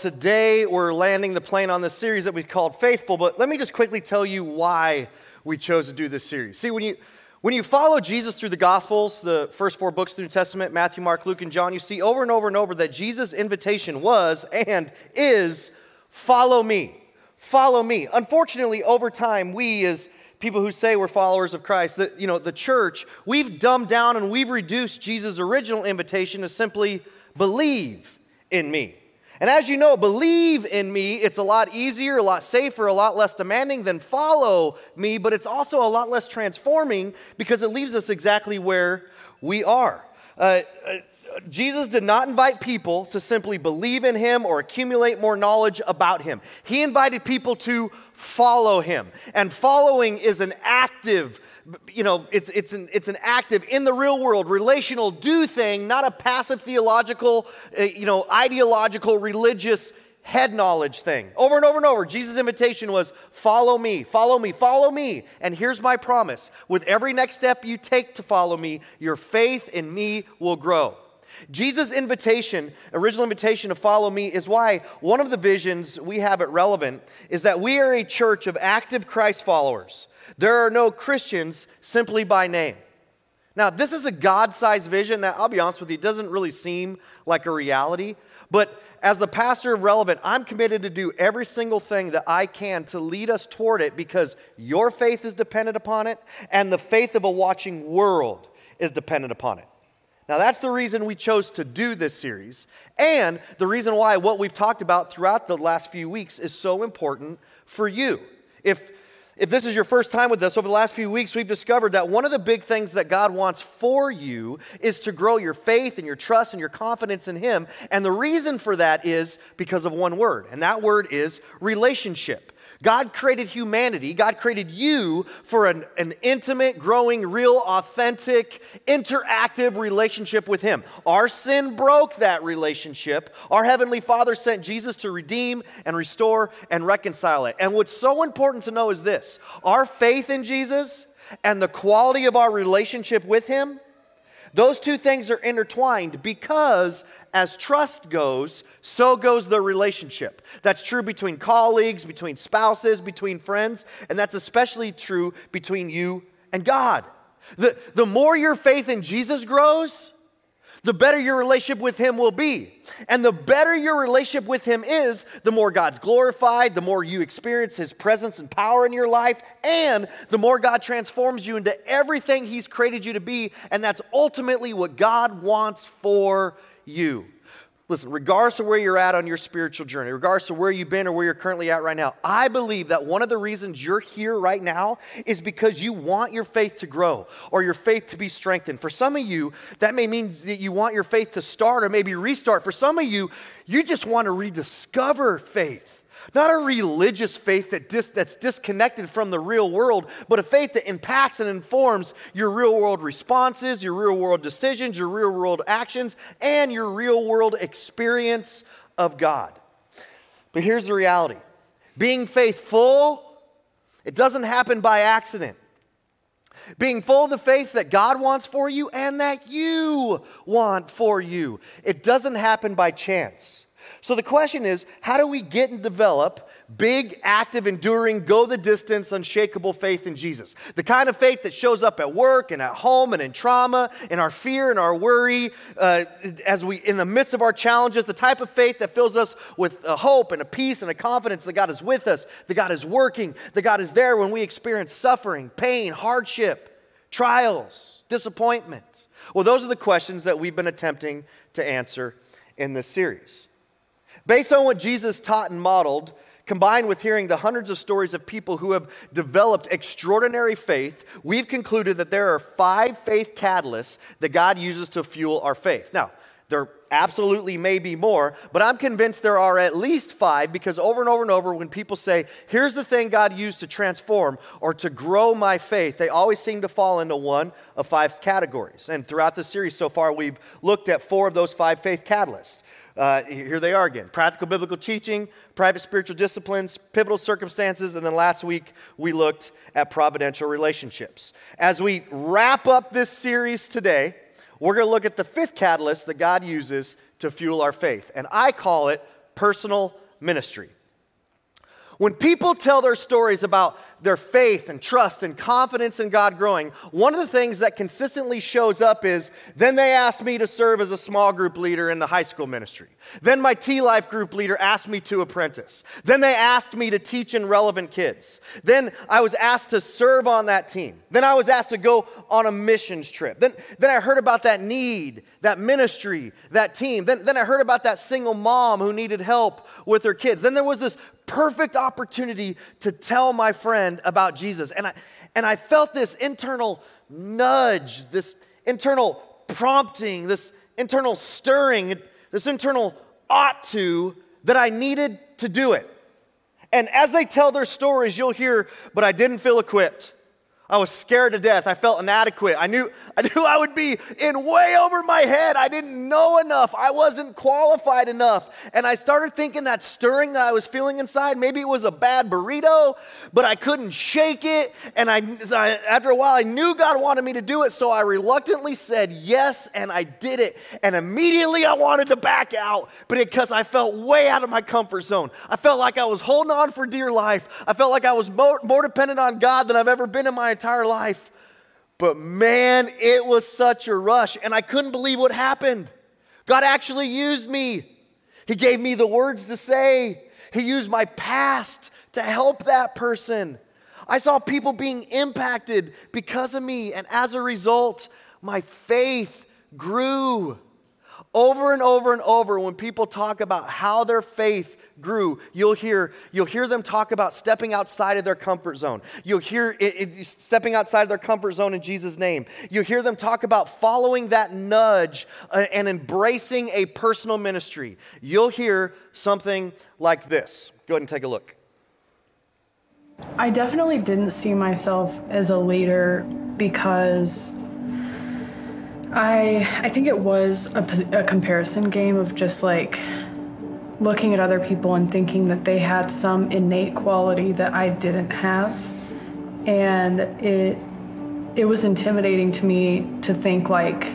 Today we're landing the plane on this series that we called Faith Full, but let me just quickly tell you why we chose to do this series. See, when you when you follow Jesus through the Gospels, the first four books of the New Testament, Matthew, Mark, Luke, and John, you see over and over and over that Jesus' invitation was and is follow me. Follow me. Unfortunately, over time, we as people who say we're followers of Christ, the, you know, the church, we've dumbed down and we've reduced Jesus' original invitation to simply believe in me. And as you know, believe in me, it's a lot easier, a lot safer, a lot less demanding than follow me, but it's also a lot less transforming because it leaves us exactly where we are. Uh, uh, Jesus did not invite people to simply believe in him or accumulate more knowledge about him. He invited people to follow him. And following is an active, you know, it's, it's, an, it's an active, in the real world, relational do thing, not a passive theological, uh, you know, ideological, religious head knowledge thing. Over and over and over, Jesus' invitation was follow me, follow me, follow me. And here's my promise with every next step you take to follow me, your faith in me will grow. Jesus' invitation, original invitation to follow me, is why one of the visions we have at Relevant is that we are a church of active Christ followers there are no Christians simply by name. Now, this is a God sized vision. Now, I'll be honest with you, doesn't really seem like a reality. But as the pastor of Relevant, I'm committed to do every single thing that I can to lead us toward it because your faith is dependent upon it and the faith of a watching world is dependent upon it. Now, that's the reason we chose to do this series, and the reason why what we've talked about throughout the last few weeks is so important for you. If if this is your first time with us, over the last few weeks, we've discovered that one of the big things that God wants for you is to grow your faith and your trust and your confidence in Him. And the reason for that is because of one word, and that word is relationship. God created humanity, God created you for an, an intimate, growing, real, authentic, interactive relationship with Him. Our sin broke that relationship. Our Heavenly Father sent Jesus to redeem and restore and reconcile it. And what's so important to know is this our faith in Jesus and the quality of our relationship with Him those two things are intertwined because as trust goes, so goes the relationship. That's true between colleagues, between spouses, between friends, and that's especially true between you and God. The, the more your faith in Jesus grows, the better your relationship with Him will be. And the better your relationship with Him is, the more God's glorified, the more you experience His presence and power in your life, and the more God transforms you into everything He's created you to be. And that's ultimately what God wants for you. Listen, regardless of where you're at on your spiritual journey, regardless of where you've been or where you're currently at right now, I believe that one of the reasons you're here right now is because you want your faith to grow or your faith to be strengthened. For some of you, that may mean that you want your faith to start or maybe restart. For some of you, you just want to rediscover faith. Not a religious faith that dis, that's disconnected from the real world, but a faith that impacts and informs your real world responses, your real world decisions, your real world actions, and your real world experience of God. But here's the reality being faithful, it doesn't happen by accident. Being full of the faith that God wants for you and that you want for you, it doesn't happen by chance. So the question is how do we get and develop big, active, enduring, go the distance, unshakable faith in Jesus? The kind of faith that shows up at work and at home and in trauma, in our fear and our worry, uh, as we in the midst of our challenges, the type of faith that fills us with a hope and a peace and a confidence that God is with us, that God is working, that God is there when we experience suffering, pain, hardship, trials, disappointment. Well, those are the questions that we've been attempting to answer in this series. Based on what Jesus taught and modeled, combined with hearing the hundreds of stories of people who have developed extraordinary faith, we've concluded that there are five faith catalysts that God uses to fuel our faith. Now, there absolutely may be more, but I'm convinced there are at least five because over and over and over, when people say, here's the thing God used to transform or to grow my faith, they always seem to fall into one of five categories. And throughout the series so far, we've looked at four of those five faith catalysts. Uh, here they are again practical biblical teaching, private spiritual disciplines, pivotal circumstances, and then last week we looked at providential relationships. As we wrap up this series today, we're going to look at the fifth catalyst that God uses to fuel our faith, and I call it personal ministry. When people tell their stories about their faith and trust and confidence in God growing, one of the things that consistently shows up is then they asked me to serve as a small group leader in the high school ministry. Then my T Life group leader asked me to apprentice. Then they asked me to teach in relevant kids. Then I was asked to serve on that team. Then I was asked to go on a missions trip. Then, then I heard about that need, that ministry, that team. Then, then I heard about that single mom who needed help with her kids. Then there was this perfect opportunity to tell my friend about Jesus. And I, and I felt this internal nudge, this internal prompting, this internal stirring, this internal ought to that I needed to do it. And as they tell their stories, you'll hear, but I didn't feel equipped. I was scared to death. I felt inadequate. I knew, I knew I would be in way over my head. I didn't know enough. I wasn't qualified enough. And I started thinking that stirring that I was feeling inside, maybe it was a bad burrito, but I couldn't shake it. And I, I after a while, I knew God wanted me to do it. So I reluctantly said yes, and I did it. And immediately I wanted to back out, but because I felt way out of my comfort zone. I felt like I was holding on for dear life. I felt like I was more, more dependent on God than I've ever been in my entire life. But man, it was such a rush, and I couldn't believe what happened. God actually used me. He gave me the words to say, He used my past to help that person. I saw people being impacted because of me, and as a result, my faith grew. Over and over and over, when people talk about how their faith grew, you'll hear, you'll hear them talk about stepping outside of their comfort zone. You'll hear it, it, stepping outside of their comfort zone in Jesus' name. You'll hear them talk about following that nudge uh, and embracing a personal ministry. You'll hear something like this. Go ahead and take a look. I definitely didn't see myself as a leader because I I think it was a, a comparison game of just like looking at other people and thinking that they had some innate quality that I didn't have. And it it was intimidating to me to think like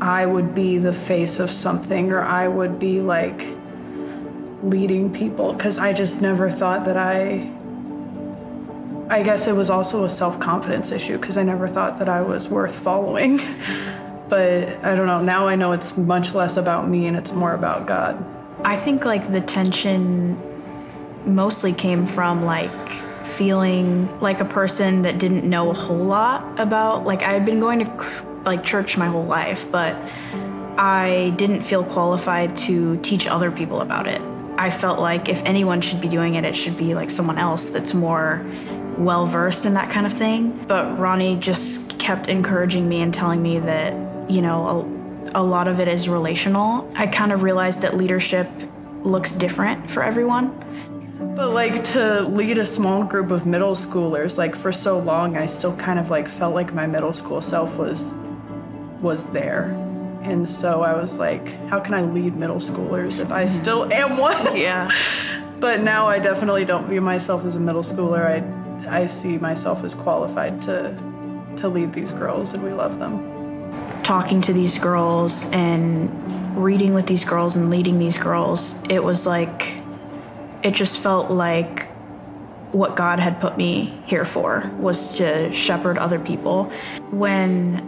I would be the face of something or I would be like leading people because I just never thought that I I guess it was also a self-confidence issue because I never thought that I was worth following. but I don't know, now I know it's much less about me and it's more about God. I think like the tension mostly came from like feeling like a person that didn't know a whole lot about like I had been going to like church my whole life, but I didn't feel qualified to teach other people about it. I felt like if anyone should be doing it, it should be like someone else that's more well versed in that kind of thing. But Ronnie just kept encouraging me and telling me that, you know, a lot of it is relational. I kind of realized that leadership looks different for everyone. But like to lead a small group of middle schoolers, like for so long I still kind of like felt like my middle school self was was there. And so I was like, how can I lead middle schoolers if I mm-hmm. still am one? Yeah. but now I definitely don't view myself as a middle schooler. I I see myself as qualified to to lead these girls and we love them talking to these girls and reading with these girls and leading these girls, it was like, it just felt like what God had put me here for was to shepherd other people. When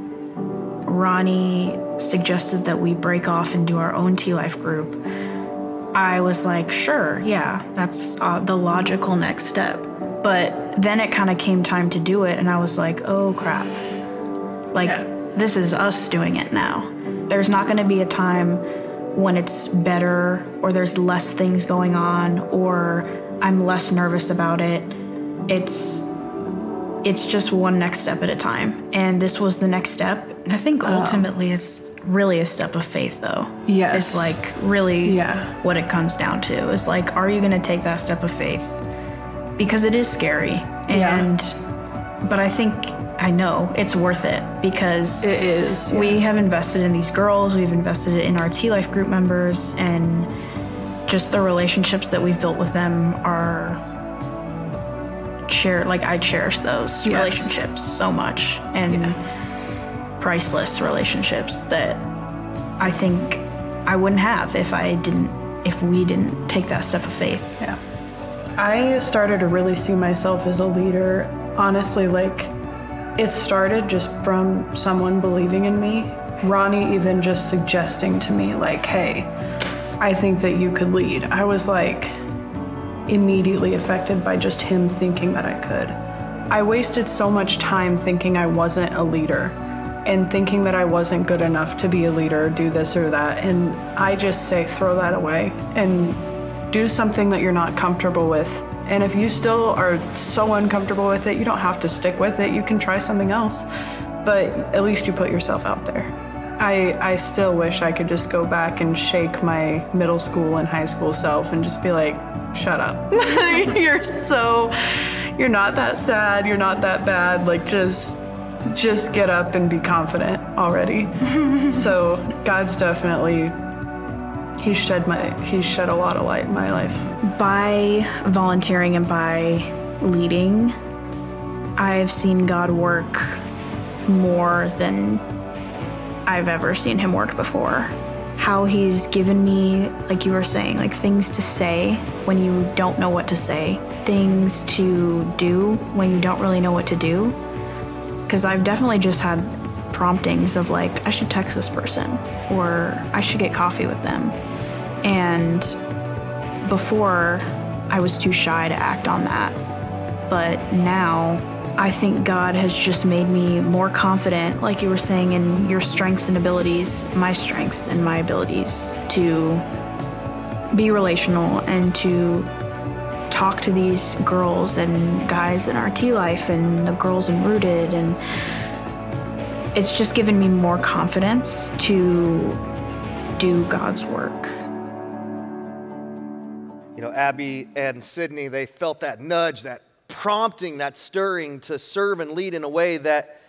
Ronnie suggested that we break off and do our own T Life group, I was like, sure, yeah, that's uh, the logical next step. But then it kind of came time to do it, and I was like, oh crap. Like, yeah this is us doing it now. There's not going to be a time when it's better or there's less things going on or I'm less nervous about it. It's it's just one next step at a time. And this was the next step. And I think oh. ultimately oh. it's really a step of faith though. Yes. It's like really yeah. what it comes down to. Is like are you going to take that step of faith? Because it is scary. And yeah. but I think I know it's worth it because it is. Yeah. We have invested in these girls, we've invested in our T Life group members, and just the relationships that we've built with them are share like I cherish those yes. relationships so much and yeah. priceless relationships that I think I wouldn't have if I didn't if we didn't take that step of faith. Yeah. I started to really see myself as a leader. Honestly, like, it started just from someone believing in me. Ronnie even just suggesting to me, like, hey, I think that you could lead. I was like immediately affected by just him thinking that I could. I wasted so much time thinking I wasn't a leader and thinking that I wasn't good enough to be a leader, do this or that. And I just say, throw that away and do something that you're not comfortable with. And if you still are so uncomfortable with it, you don't have to stick with it. You can try something else, but at least you put yourself out there. I, I still wish I could just go back and shake my middle school and high school self and just be like, shut up. you're so, you're not that sad. You're not that bad. Like, just just get up and be confident already. so God's definitely he shed my he shed a lot of light in my life. By volunteering and by leading, I've seen God work more than I've ever seen him work before. How he's given me, like you were saying, like things to say when you don't know what to say, things to do when you don't really know what to do because I've definitely just had promptings of like, I should text this person or I should get coffee with them. And before, I was too shy to act on that. But now, I think God has just made me more confident, like you were saying, in your strengths and abilities, my strengths and my abilities to be relational and to talk to these girls and guys in our T life and the girls in Rooted and it's just given me more confidence to do God's work. Abby and Sydney, they felt that nudge, that prompting, that stirring to serve and lead in a way that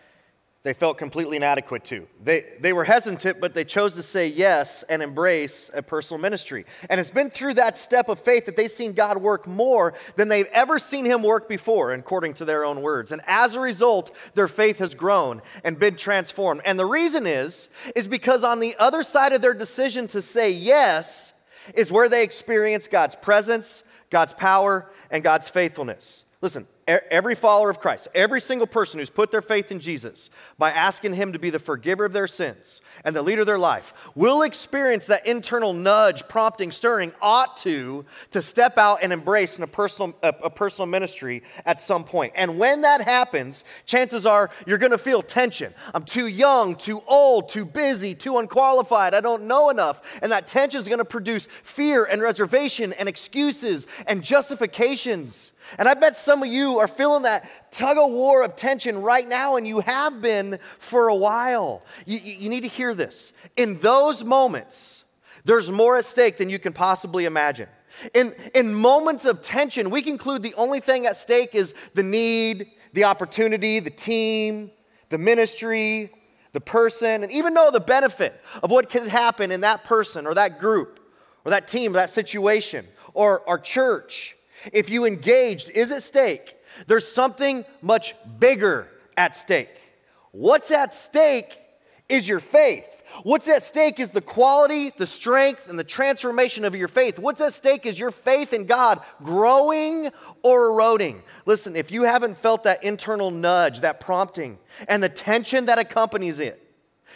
they felt completely inadequate to. They, they were hesitant, but they chose to say yes and embrace a personal ministry. And it's been through that step of faith that they've seen God work more than they've ever seen Him work before, according to their own words. And as a result, their faith has grown and been transformed. And the reason is, is because on the other side of their decision to say yes is where they experience God's presence, God's power, and God's faithfulness. Listen, every follower of Christ, every single person who's put their faith in Jesus by asking Him to be the forgiver of their sins and the leader of their life will experience that internal nudge, prompting, stirring, ought to, to step out and embrace in a personal, a, a personal ministry at some point. And when that happens, chances are you're going to feel tension. I'm too young, too old, too busy, too unqualified, I don't know enough. And that tension is going to produce fear and reservation and excuses and justifications. And I bet some of you are feeling that tug of war of tension right now, and you have been for a while. You, you, need to hear this. In those moments, there's more at stake than you can possibly imagine. In, in moments of tension, we conclude the only thing at stake is the need, the opportunity, the team, the ministry, the person, and even know the benefit of what could happen in that person or that group or that team, or that situation, or our church if you engaged is at stake, there's something much bigger at stake. What's at stake is your faith. What's at stake is the quality, the strength, and the transformation of your faith. What's at stake is your faith in God growing or eroding. Listen, if you haven't felt that internal nudge, that prompting, and the tension that accompanies it,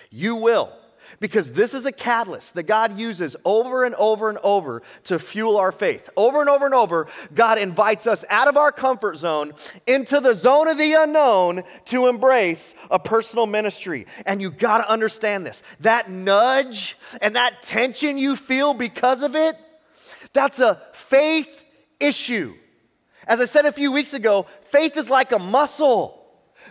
you will because this is a catalyst that God uses over and over and over to fuel our faith. Over and over and over, God invites us out of our comfort zone into the zone of the unknown to embrace a personal ministry. And you got to understand this that nudge and that tension you feel because of it, that's a faith issue. As I said a few weeks ago, faith is like a muscle.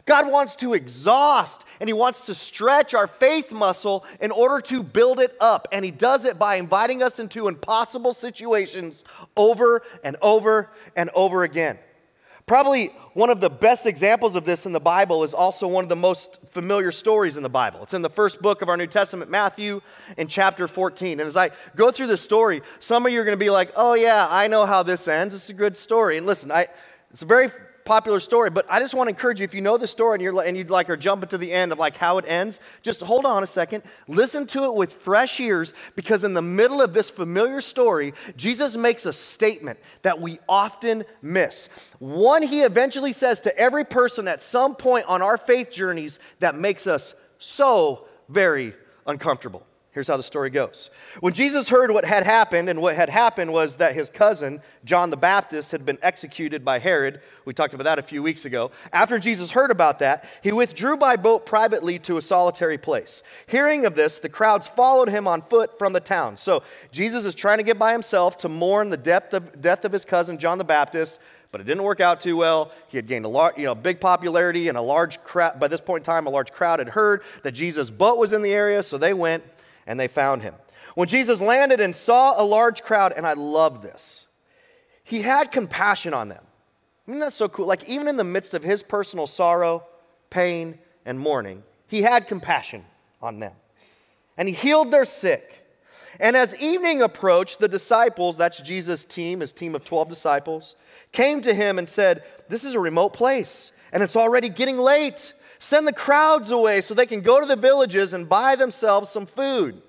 God wants to exhaust and He wants to stretch our faith muscle in order to build it up. And He does it by inviting us into impossible situations over and over and over again. Probably one of the best examples of this in the Bible is also one of the most familiar stories in the Bible. It's in the first book of our New Testament, Matthew, in chapter 14. And as I go through this story, some of you are going to be like, oh, yeah, I know how this ends. It's a good story. And listen, I, it's a very popular story, but I just want to encourage you if you know the story and, you're, and you'd like are jumping to the end of like how it ends, just hold on a second. Listen to it with fresh ears because in the middle of this familiar story, Jesus makes a statement that we often miss. One he eventually says to every person at some point on our faith journeys that makes us so very uncomfortable. Here's how the story goes. When Jesus heard what had happened, and what had happened was that his cousin, John the Baptist, had been executed by Herod. We talked about that a few weeks ago. After Jesus heard about that, he withdrew by boat privately to a solitary place. Hearing of this, the crowds followed him on foot from the town. So Jesus is trying to get by himself to mourn the death of, death of his cousin, John the Baptist but it didn't work out too well. He had gained a large, you know, big popularity, and a large crowd. By this point in time, a large crowd had heard that Jesus' boat was in the area, so they went and they found him. When Jesus landed and saw a large crowd, and I love this, he had compassion on them. I mean, that's so cool. Like, even in the midst of his personal sorrow, pain, and mourning, he had compassion on them. And he healed their sick. And as evening approached, the disciples, that's Jesus' team, his team of 12 disciples, came to him and said, This is a remote place, and it's already getting late. Send the crowds away so they can go to the villages and buy themselves some food.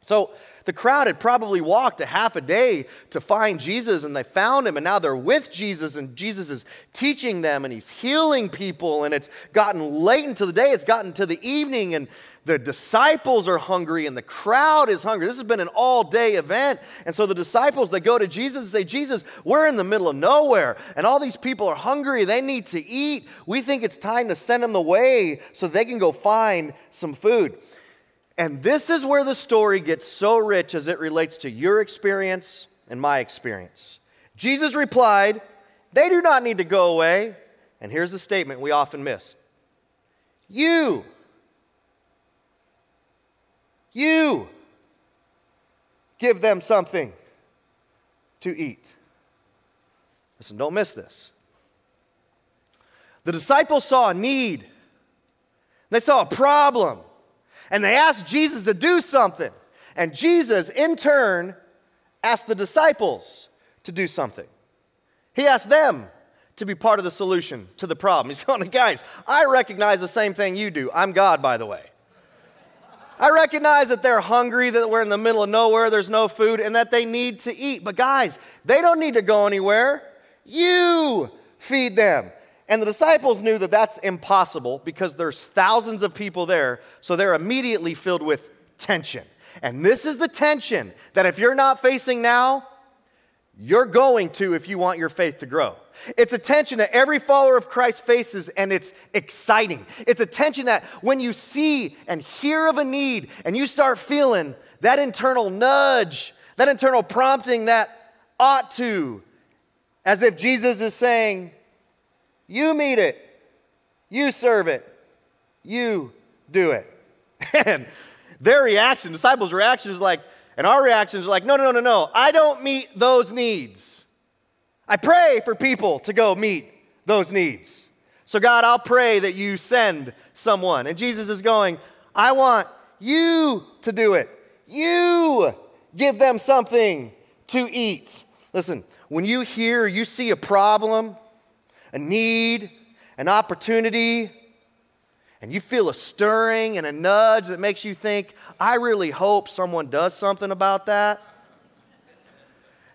So the crowd had probably walked a half a day to find Jesus, and they found him, and now they're with Jesus, and Jesus is teaching them, and he's healing people, and it's gotten late into the day, it's gotten to the evening, and the disciples are hungry and the crowd is hungry. This has been an all day event. And so the disciples, they go to Jesus and say, Jesus, we're in the middle of nowhere and all these people are hungry. They need to eat. We think it's time to send them away so they can go find some food. And this is where the story gets so rich as it relates to your experience and my experience. Jesus replied, They do not need to go away. And here's the statement we often miss You you give them something to eat. Listen, don't miss this. The disciples saw a need, they saw a problem, and they asked Jesus to do something. And Jesus, in turn, asked the disciples to do something. He asked them to be part of the solution to the problem. He's going, guys, I recognize the same thing you do. I'm God, by the way. I recognize that they're hungry, that we're in the middle of nowhere, there's no food, and that they need to eat. But guys, they don't need to go anywhere. You feed them. And the disciples knew that that's impossible because there's thousands of people there, so they're immediately filled with tension. And this is the tension that if you're not facing now, you're going to if you want your faith to grow. It's a tension that every follower of Christ faces, and it's exciting. It's a tension that when you see and hear of a need and you start feeling that internal nudge, that internal prompting that ought to, as if Jesus is saying, You meet it, you serve it, you do it. And their reaction, disciples' reaction is like, and our reaction is like, No, no, no, no, no, I don't meet those needs. I pray for people to go meet those needs. So, God, I'll pray that you send someone. And Jesus is going, I want you to do it. You give them something to eat. Listen, when you hear, you see a problem, a need, an opportunity, and you feel a stirring and a nudge that makes you think, I really hope someone does something about that.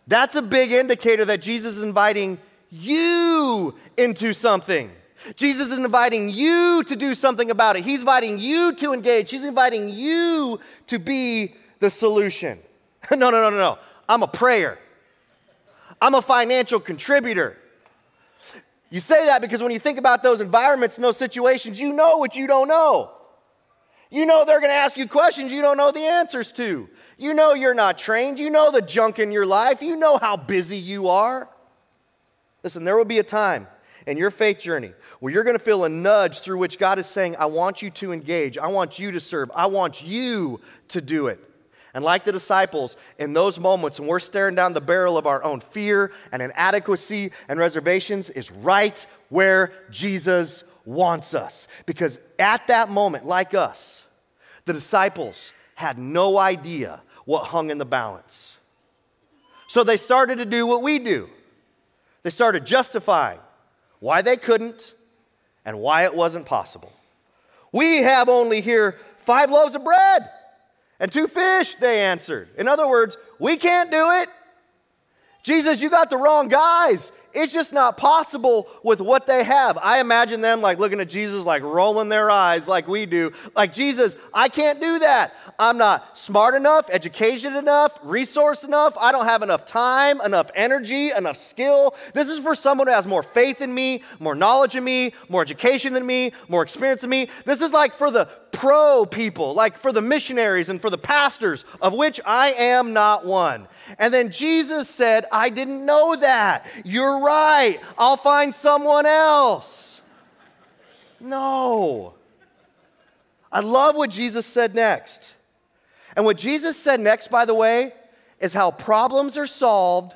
That's a big indicator that Jesus is inviting you into something. Jesus is inviting you to do something about it. He's inviting you to engage. He's inviting you to be the solution. no, no, no, no, no. I'm a prayer. I'm a financial contributor. You say that because when you think about those environments and those situations, you know what you don't know. You know they're going to ask you questions you don't know the answers to. You know you're not trained. You know the junk in your life. You know how busy you are. Listen, there will be a time in your faith journey where you're going to feel a nudge through which God is saying, I want you to engage. I want you to serve. I want you to do it. And like the disciples, in those moments when we're staring down the barrel of our own fear and inadequacy and reservations, is right where Jesus wants us. Because at that moment, like us, the disciples had no idea what hung in the balance. So they started to do what we do. They started justifying why they couldn't, and why it wasn't possible. We have only here five loaves of bread and two fish, they answered. In other words, we can't do it. Jesus, you got the wrong guys. It's just not possible with what they have. I imagine them like looking at Jesus, like rolling their eyes like we do. Like, Jesus, I can't do that. I'm not smart enough, educated enough, resource enough. I don't have enough time, enough energy, enough skill. This is for someone who has more faith in me, more knowledge in me, more education than me, more experience than me. This is like for the pro people, like for the missionaries and for the pastors, of which I am not one. And then Jesus said, I didn't know that. You're right. I'll find someone else. No. I love what Jesus said next. And what Jesus said next, by the way, is how problems are solved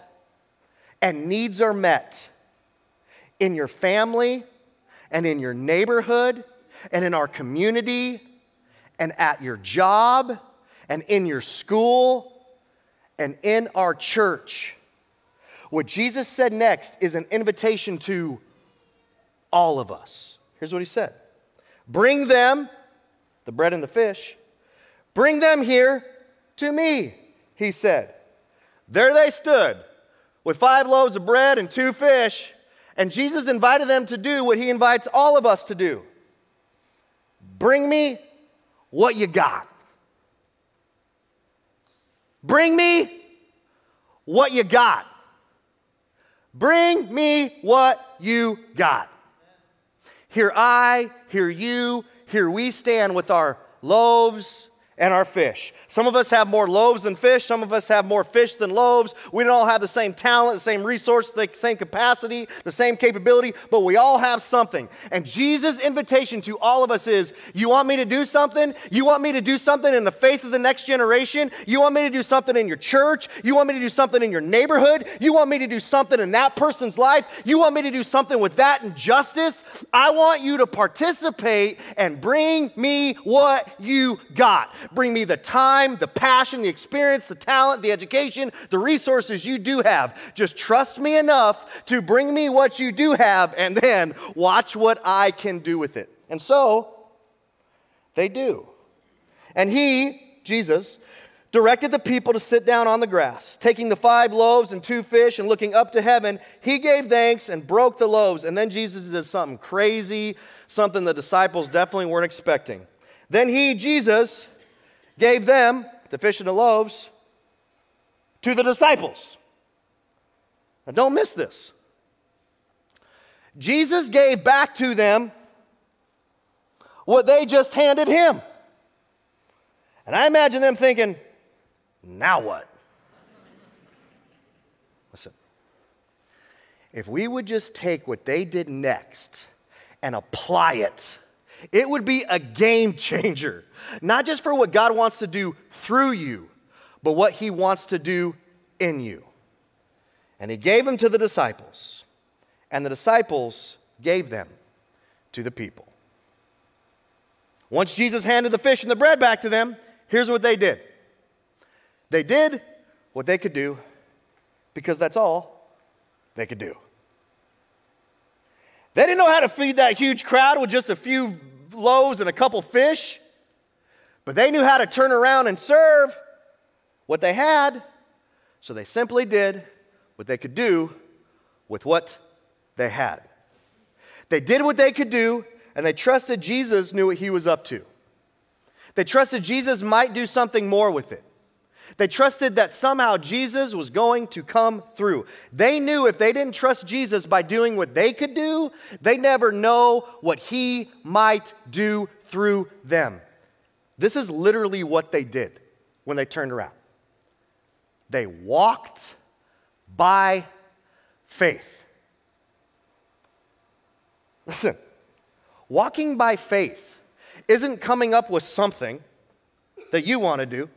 and needs are met in your family and in your neighborhood and in our community and at your job and in your school and in our church. What Jesus said next is an invitation to all of us. Here's what he said Bring them, the bread and the fish, Bring them here to me, he said. There they stood with five loaves of bread and two fish, and Jesus invited them to do what he invites all of us to do bring me what you got. Bring me what you got. Bring me what you got. Here I, here you, here we stand with our loaves and our fish. Some of us have more loaves than fish. Some of us have more fish than loaves. We don't all have the same talent, the same resource, the same capacity, the same capability, but we all have something. And Jesus' invitation to all of us is you want me to do something? You want me to do something in the faith of the next generation? You want me to do something in your church? You want me to do something in your neighborhood? You want me to do something in that person's life? You want me to do something with that injustice? I want you to participate and bring me what you got. Bring me the time, the passion, the experience, the talent, the education, the resources you do have. Just trust me enough to bring me what you do have and then watch what I can do with it. And so they do. And he, Jesus, directed the people to sit down on the grass. Taking the five loaves and two fish and looking up to heaven, he gave thanks and broke the loaves. And then Jesus did something crazy, something the disciples definitely weren't expecting. Then he, Jesus, gave them, the fish and the loaves, to the disciples. Now, don't miss this. Jesus gave back to them what they just handed him. And I imagine them thinking, now what? Listen, if we would just take what they did next and apply it it would be a game changer, not just for what God wants to do through you, but what He wants to do in you. And He gave them to the disciples, and the disciples gave them to the people. Once Jesus handed the fish and the bread back to them, here's what they did they did what they could do because that's all they could do. They didn't know how to feed that huge crowd with just a few loaves and a couple fish, but they knew how to turn around and serve what they had, so they simply did what they could do with what they had. They did what they could do, and they trusted Jesus knew what he was up to. They trusted Jesus might do something more with it. They trusted that somehow Jesus was going to come through. They knew if they didn't trust Jesus by doing what they could do, they never know what he might do through them. This is literally what they did when they turned around. They walked by faith. Listen, walking by faith isn't coming up with something that you want to do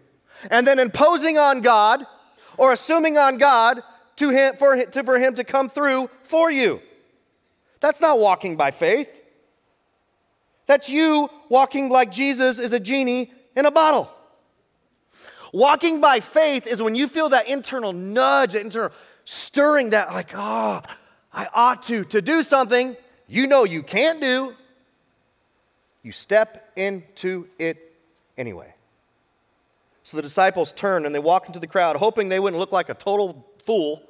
and then imposing on God or assuming on God to him, for, to, for him to come through for you. That's not walking by faith. That's you walking like Jesus is a genie in a bottle. Walking by faith is when you feel that internal nudge, that internal stirring, that like, oh, I ought to, to do something you know you can't do, you step into it anyway. So the disciples turned and they walked into the crowd, hoping they wouldn't look like a total fool,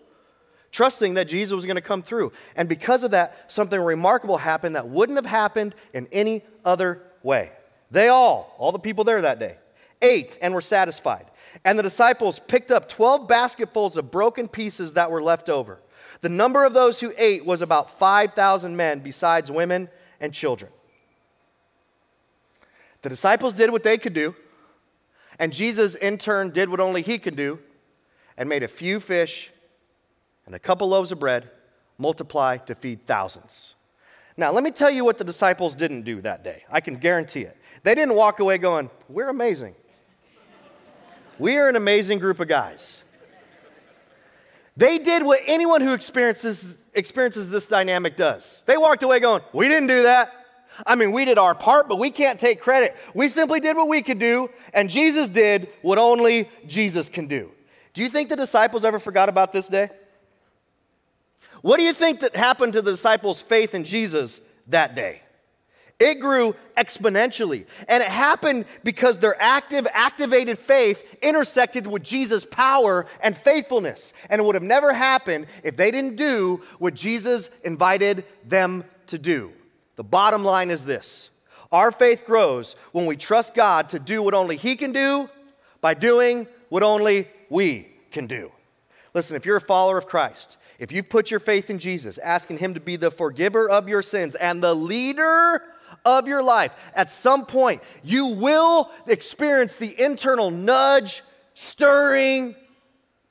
trusting that Jesus was going to come through. And because of that, something remarkable happened that wouldn't have happened in any other way. They all, all the people there that day, ate and were satisfied. And the disciples picked up 12 basketfuls of broken pieces that were left over. The number of those who ate was about 5,000 men, besides women and children. The disciples did what they could do, and Jesus, in turn, did what only he could do and made a few fish and a couple loaves of bread multiply to feed thousands. Now, let me tell you what the disciples didn't do that day. I can guarantee it. They didn't walk away going, We're amazing. We are an amazing group of guys. They did what anyone who experiences, experiences this dynamic does. They walked away going, We didn't do that. I mean, we did our part, but we can't take credit. We simply did what we could do, and Jesus did what only Jesus can do. Do you think the disciples ever forgot about this day? What do you think that happened to the disciples' faith in Jesus that day? It grew exponentially. And it happened because their active, activated faith intersected with Jesus' power and faithfulness. And it would have never happened if they didn't do what Jesus invited them to do. The bottom line is this our faith grows when we trust God to do what only He can do by doing what only we can do. Listen, if you're a follower of Christ, if you've put your faith in Jesus, asking Him to be the forgiver of your sins and the leader of your life, at some point, you will experience the internal nudge, stirring,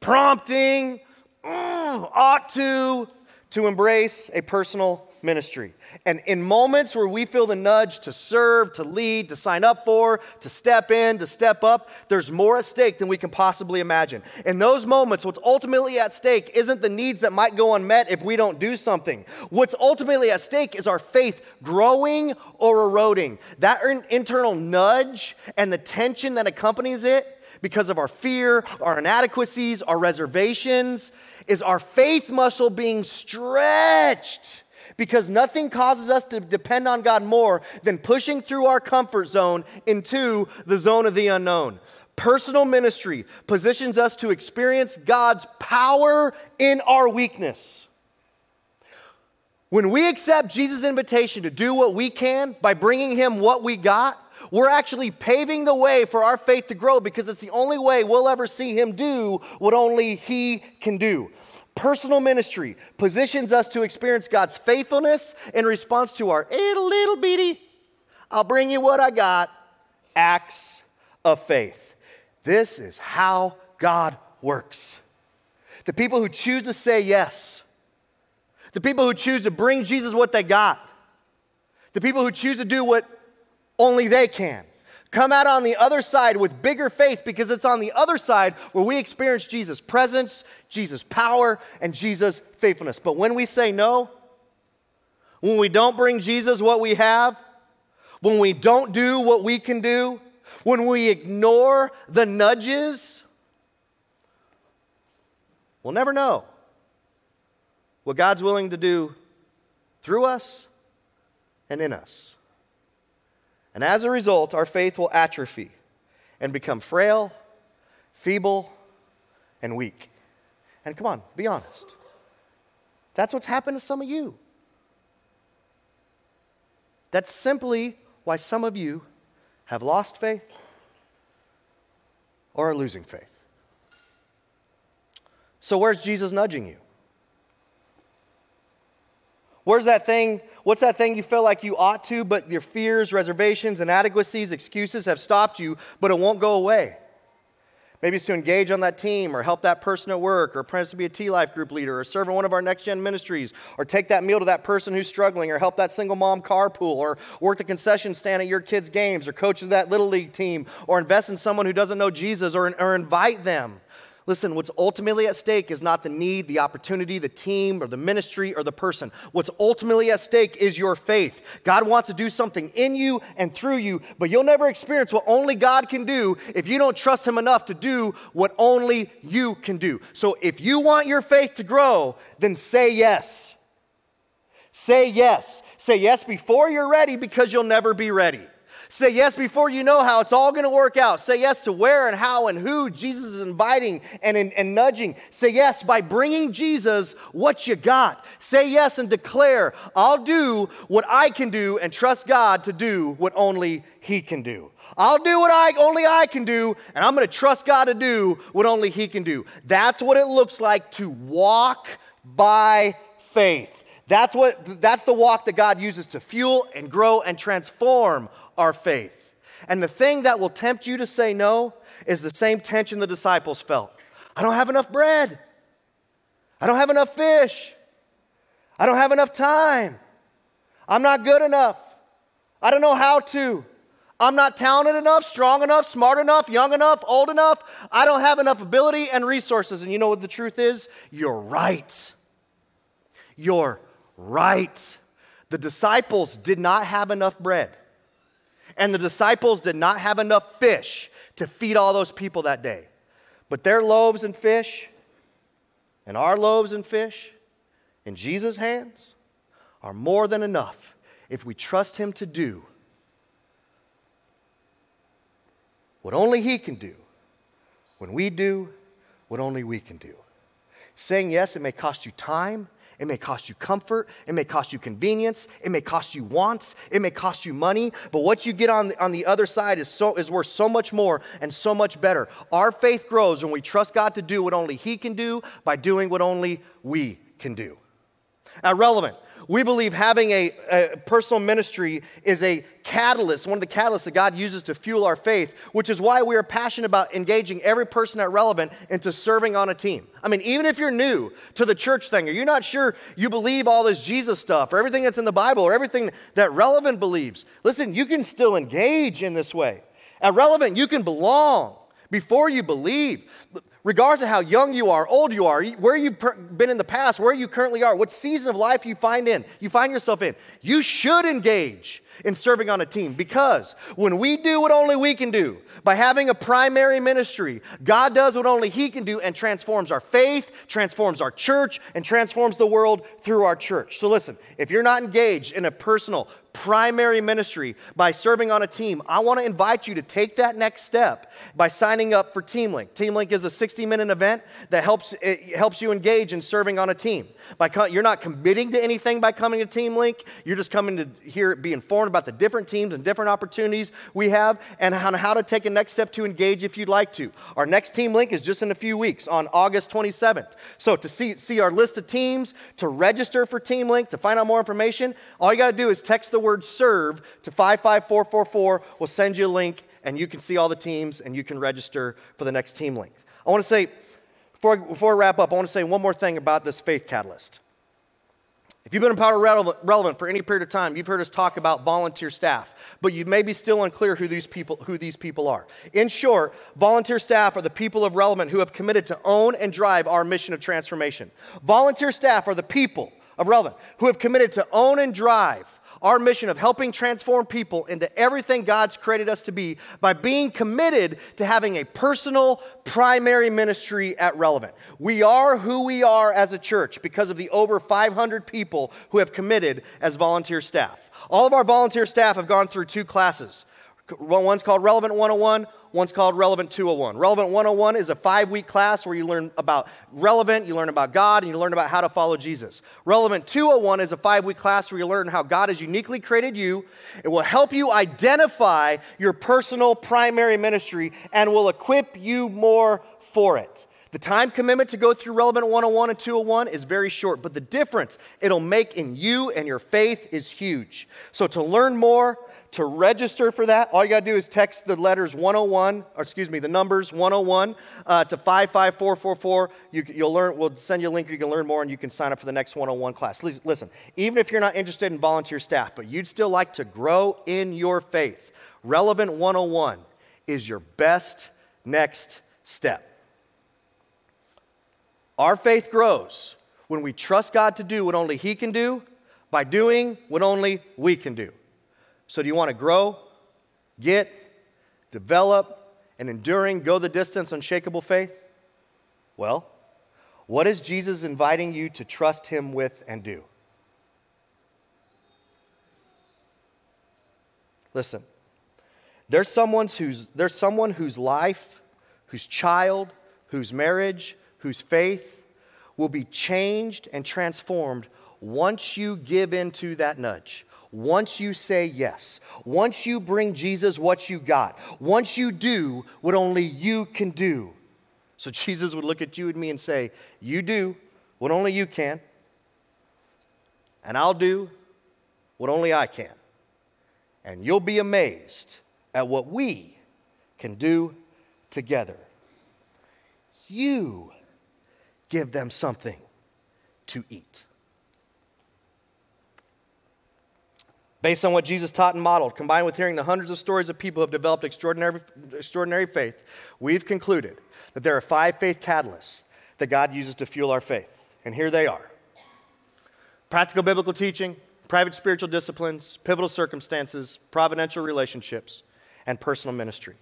prompting, mm, ought to, to embrace a personal ministry. And in moments where we feel the nudge to serve, to lead, to sign up for, to step in, to step up, there's more at stake than we can possibly imagine. In those moments, what's ultimately at stake isn't the needs that might go unmet if we don't do something. What's ultimately at stake is our faith growing or eroding. That internal nudge and the tension that accompanies it because of our fear, our inadequacies, our reservations, is our faith muscle being stretched because nothing causes us to depend on God more than pushing through our comfort zone into the zone of the unknown. Personal ministry positions us to experience God's power in our weakness. When we accept Jesus' invitation to do what we can by bringing Him what we got, we're actually paving the way for our faith to grow because it's the only way we'll ever see Him do what only He can do. Personal ministry positions us to experience God's faithfulness in response to our eh, little, little bitty, I'll bring you what I got, acts of faith. This is how God works. The people who choose to say yes, the people who choose to bring Jesus what they got, the people who choose to do what only they can, come out on the other side with bigger faith because it's on the other side where we experience Jesus' presence, Jesus' power, and Jesus' faithfulness. But when we say no, when we don't bring Jesus what we have, when we don't do what we can do, when we ignore the nudges, we'll never know what God's willing to do through us and in us. And as a result, our faith will atrophy and become frail, feeble, and weak. And come on, be honest. That's what's happened to some of you. That's simply why some of you have lost faith or are losing faith. So, where's Jesus nudging you? Where's that thing? What's that thing you feel like you ought to, but your fears, reservations, inadequacies, excuses have stopped you, but it won't go away? Maybe it's to engage on that team or help that person at work or apprentice to be a T Life group leader or serve in one of our next gen ministries or take that meal to that person who's struggling or help that single mom carpool or work the concession stand at your kids' games or coach that little league team or invest in someone who doesn't know Jesus or, or invite them. Listen, what's ultimately at stake is not the need, the opportunity, the team, or the ministry, or the person. What's ultimately at stake is your faith. God wants to do something in you and through you, but you'll never experience what only God can do if you don't trust Him enough to do what only you can do. So if you want your faith to grow, then say yes. Say yes. Say yes before you're ready because you'll never be ready. Say yes before you know how it's all going to work out. Say yes to where and how and who Jesus is inviting and, and, and, nudging. Say yes by bringing Jesus what you got. Say yes and declare, I'll do what I can do and trust God to do what only He can do. I'll do what I only I can do, and I'm going to trust God to do what only He can do. That's what it looks like to walk by faith. That's what that's the walk that God uses to fuel and grow and transform our faith. And the thing that will tempt you to say no is the same tension the disciples felt. I don't have enough bread. I don't have enough fish. I don't have enough time. I'm not good enough. I don't know how to. I'm not talented enough, strong enough, smart enough, young enough, old enough. I don't have enough ability and resources. And you know what the truth is? You're right. You're right. The disciples did not have enough bread and the disciples did not have enough fish to feed all those people that day. But their loaves and fish and our loaves and fish in Jesus' hands are more than enough if we trust Him to do what only He can do when we do what only we can do. Saying yes, it may cost you time, it may cost you comfort. It may cost you convenience. It may cost you wants. It may cost you money. But what you get on the, on the other side is, so, is worth so much more and so much better. Our faith grows when we trust God to do what only He can do by doing what only we can do. Now, relevant. We believe having a, a, personal ministry is a catalyst, one of the catalysts that God uses to fuel our faith, which is why we are passionate about engaging every person at Relevant into serving on a team. I mean, even if you're new to the church thing, or you're not sure you believe all this Jesus stuff, or everything that's in the Bible, or everything that Relevant believes, listen, you can still engage in this way. At Relevant, you can belong before you believe regardless of how young you are, old you are, where you've been in the past, where you currently are, what season of life you find in, you find yourself in, you should engage in serving on a team because when we do what only we can do by having a primary ministry, God does what only He can do and transforms our faith, transforms our church, and transforms the world through our church. So listen, if you're not engaged in a personal, primary ministry by serving on a team, I want to invite you to take that next step by signing up for Team Link. Team Link is a 60 minute event that helps, helps you engage in serving on a team. By co- you're not committing to anything by coming to Team Link, you're just coming to hear, be informed about the different teams and different opportunities we have and on how to take a next step to engage if you'd like to. Our next Team Link is just in a few weeks on August 27th. So to see, see our list of teams, to register for Team Link, to find out more information, all you got to do is text the word serve to 55444. We'll send you a link and you can see all the teams and you can register for the next team link. I want to say, before, before I wrap up, I want to say one more thing about this faith catalyst. If you've been a part of relevant for any period of time, you've heard us talk about volunteer staff, but you may be still unclear who these people, who these people are. In short, volunteer staff are the people of relevant who have committed to own and drive our mission of transformation. Volunteer staff are the people of relevant who have committed to own and drive our mission of helping transform people into everything God's created us to be by being committed to having a personal primary ministry at Relevant. We are who we are as a church because of the over 500 people who have committed as volunteer staff. All of our volunteer staff have gone through two classes. One's called Relevant 101, One's called Relevant 201. Relevant 101 is a five week class where you learn about relevant, you learn about God, and you learn about how to follow Jesus. Relevant 201 is a five week class where you learn how God has uniquely created you. It will help you identify your personal primary ministry and will equip you more for it. The time commitment to go through Relevant 101 and 201 is very short, but the difference it'll make in you and your faith is huge. So, to learn more, to register for that, all you got to do is text the letters 101, or excuse me, the numbers 101 uh, to 55444. You, you'll learn, we'll send you a link, you can learn more, and you can sign up for the next 101 class. Listen, even if you're not interested in volunteer staff, but you'd still like to grow in your faith, Relevant 101 is your best next step. Our faith grows when we trust God to do what only He can do by doing what only we can do. So, do you want to grow, get, develop, and enduring, go the distance, unshakable faith? Well, what is Jesus inviting you to trust Him with and do? Listen, there's, someone's who's, there's someone whose life, whose child, whose marriage, whose faith will be changed and transformed once you give into that nudge. Once you say yes, once you bring Jesus what you got, once you do what only you can do. So Jesus would look at you and me and say, You do what only you can, and I'll do what only I can. And you'll be amazed at what we can do together. You give them something to eat. Based on what Jesus taught and modeled, combined with hearing the hundreds of stories of people who have developed extraordinary, extraordinary faith, we've concluded that there are five faith catalysts that God uses to fuel our faith. And here they are practical biblical teaching, private spiritual disciplines, pivotal circumstances, providential relationships, and personal ministry.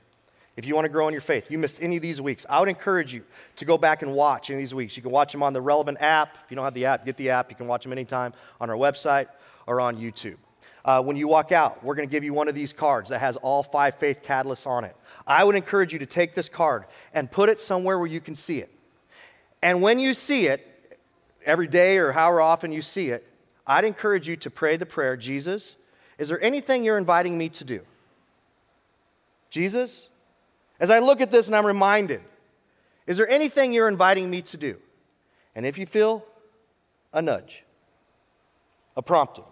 If you want to grow in your faith, you missed any of these weeks, I would encourage you to go back and watch any of these weeks. You can watch them on the relevant app. If you don't have the app, get the app. You can watch them anytime on our website or on YouTube. Uh, when you walk out, we're going to give you one of these cards that has all five faith catalysts on it. I would encourage you to take this card and put it somewhere where you can see it. And when you see it, every day or however often you see it, I'd encourage you to pray the prayer Jesus, is there anything you're inviting me to do? Jesus, as I look at this and I'm reminded, is there anything you're inviting me to do? And if you feel a nudge, a prompting,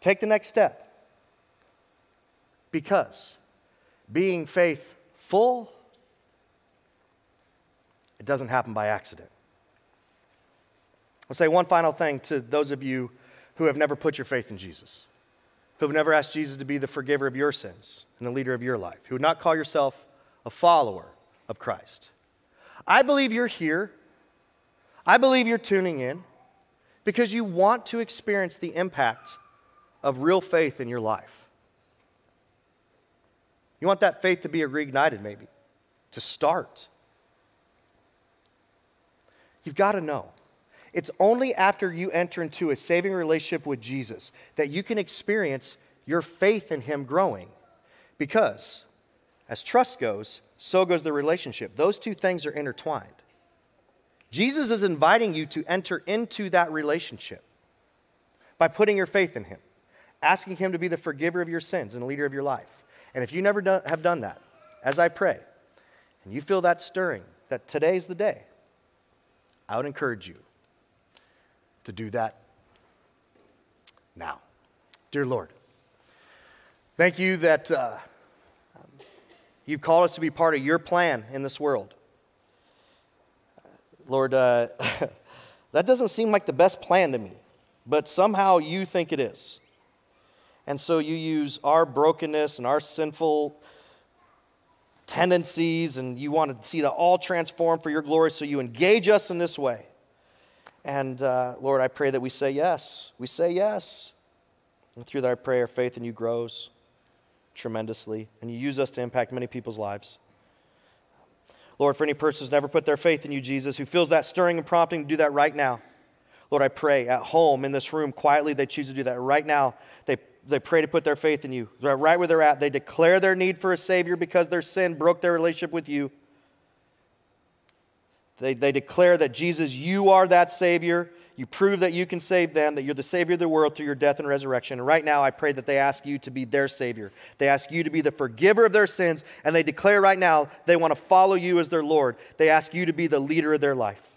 take the next step. Because being faithful, it doesn't happen by accident. I'll say one final thing to those of you who have never put your faith in Jesus, who have never asked Jesus to be the forgiver of your sins and the leader of your life, who would not call yourself a follower of Christ. I believe you're here. I believe you're tuning in because you want to experience the impact of real faith in your life. You want that faith to be reignited, maybe, to start. You've got to know it's only after you enter into a saving relationship with Jesus that you can experience your faith in Him growing. Because as trust goes, so goes the relationship. Those two things are intertwined. Jesus is inviting you to enter into that relationship by putting your faith in Him, asking Him to be the forgiver of your sins and leader of your life. And if you never do, have done that, as I pray, and you feel that stirring, that today's the day, I would encourage you to do that now. Dear Lord, thank you that uh, you've called us to be part of your plan in this world. Lord, uh, that doesn't seem like the best plan to me, but somehow you think it is. And so you use our brokenness and our sinful tendencies, and you want to see that all transformed for your glory, so you engage us in this way. And uh, Lord, I pray that we say yes. We say yes. And through that, I pray our faith in you grows tremendously, and you use us to impact many people's lives. Lord, for any person who's never put their faith in you, Jesus, who feels that stirring and prompting to do that right now, Lord, I pray at home, in this room, quietly, they choose to do that right now. They, they pray to put their faith in you. Right where they're at, they declare their need for a Savior because their sin broke their relationship with you. They, they declare that Jesus, you are that Savior. You prove that you can save them, that you're the Savior of the world through your death and resurrection. And right now, I pray that they ask you to be their Savior. They ask you to be the forgiver of their sins, and they declare right now they want to follow you as their Lord. They ask you to be the leader of their life.